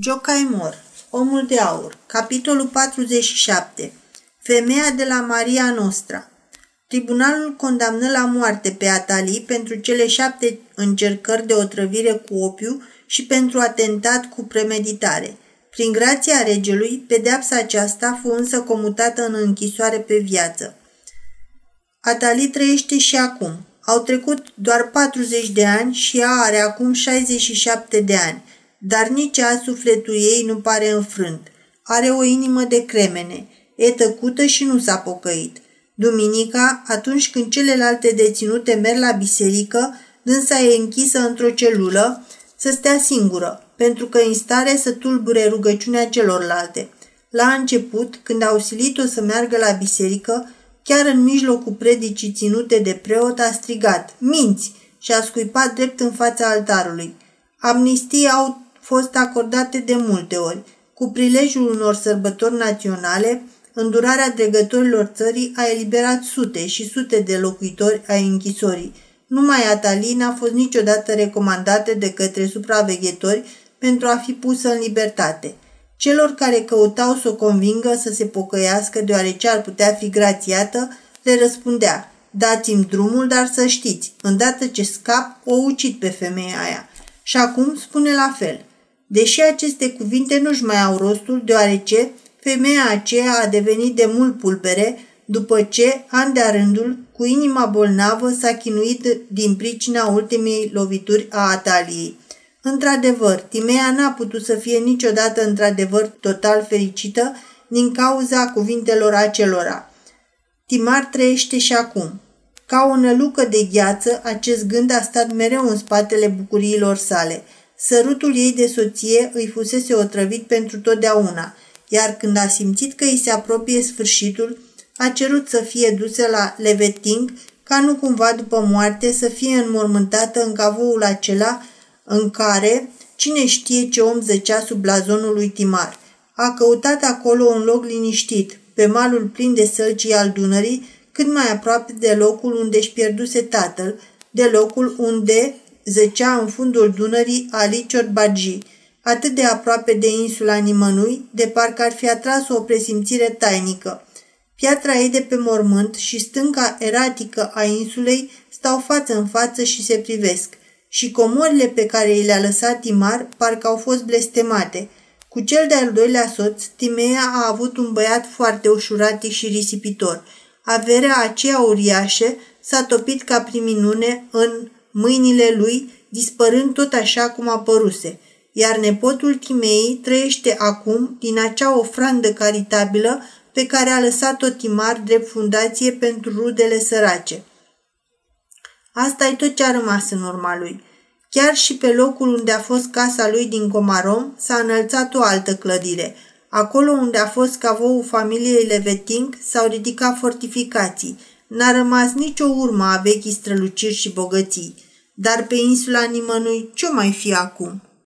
Jocaimor, Omul de Aur, capitolul 47 Femeia de la Maria Nostra Tribunalul condamnă la moarte pe Atali pentru cele șapte încercări de otrăvire cu opiu și pentru atentat cu premeditare. Prin grația regelui, pedeapsa aceasta fu însă comutată în închisoare pe viață. Atali trăiește și acum. Au trecut doar 40 de ani și ea are acum 67 de ani – dar nici a sufletul ei nu pare înfrânt. Are o inimă de cremene, e tăcută și nu s-a pocăit. Duminica, atunci când celelalte deținute merg la biserică, dânsa e închisă într-o celulă să stea singură, pentru că în stare să tulbure rugăciunea celorlalte. La început, când au silit-o să meargă la biserică, chiar în mijlocul predicii ținute de preot a strigat, minți, și a scuipat drept în fața altarului. Amnistii au fost acordate de multe ori. Cu prilejul unor sărbători naționale, îndurarea dregătorilor țării a eliberat sute și sute de locuitori ai închisorii. Numai Atalin n-a fost niciodată recomandată de către supraveghetori pentru a fi pusă în libertate. Celor care căutau să o convingă să se pocăiască deoarece ar putea fi grațiată, le răspundea, dați-mi drumul, dar să știți, îndată ce scap, o ucid pe femeia aia. Și acum spune la fel – deși aceste cuvinte nu-și mai au rostul, deoarece femeia aceea a devenit de mult pulbere după ce, an de rândul, cu inima bolnavă, s-a chinuit din pricina ultimei lovituri a Ataliei. Într-adevăr, Timea n-a putut să fie niciodată într-adevăr total fericită din cauza cuvintelor acelora. Timar trăiește și acum. Ca o nălucă de gheață, acest gând a stat mereu în spatele bucuriilor sale – Sărutul ei de soție îi fusese otrăvit pentru totdeauna, iar când a simțit că îi se apropie sfârșitul, a cerut să fie dusă la Leveting, ca nu cumva după moarte să fie înmormântată în cavoul acela în care cine știe ce om zăcea sub blazonul lui Timar. A căutat acolo un loc liniștit, pe malul plin de sălcii al Dunării, cât mai aproape de locul unde își pierduse tatăl, de locul unde zăcea în fundul Dunării Ali Ciorbaji, atât de aproape de insula nimănui, de parcă ar fi atras o presimțire tainică. Piatra ei de pe mormânt și stânca eratică a insulei stau față în față și se privesc, și comorile pe care i le-a lăsat Timar parcă au fost blestemate. Cu cel de-al doilea soț, Timea a avut un băiat foarte ușuratic și risipitor. Averea aceea uriașă s-a topit ca prin minune în mâinile lui dispărând tot așa cum a păruse, iar nepotul Timei trăiește acum din acea ofrandă caritabilă pe care a lăsat-o Timar drept fundație pentru rudele sărace. Asta e tot ce a rămas în urma lui. Chiar și pe locul unde a fost casa lui din Comarom s-a înălțat o altă clădire. Acolo unde a fost cavoul familiei Leveting s-au ridicat fortificații – N-a rămas nicio urmă a vechii străluciri și bogății, dar pe insula nimănui ce mai fi acum?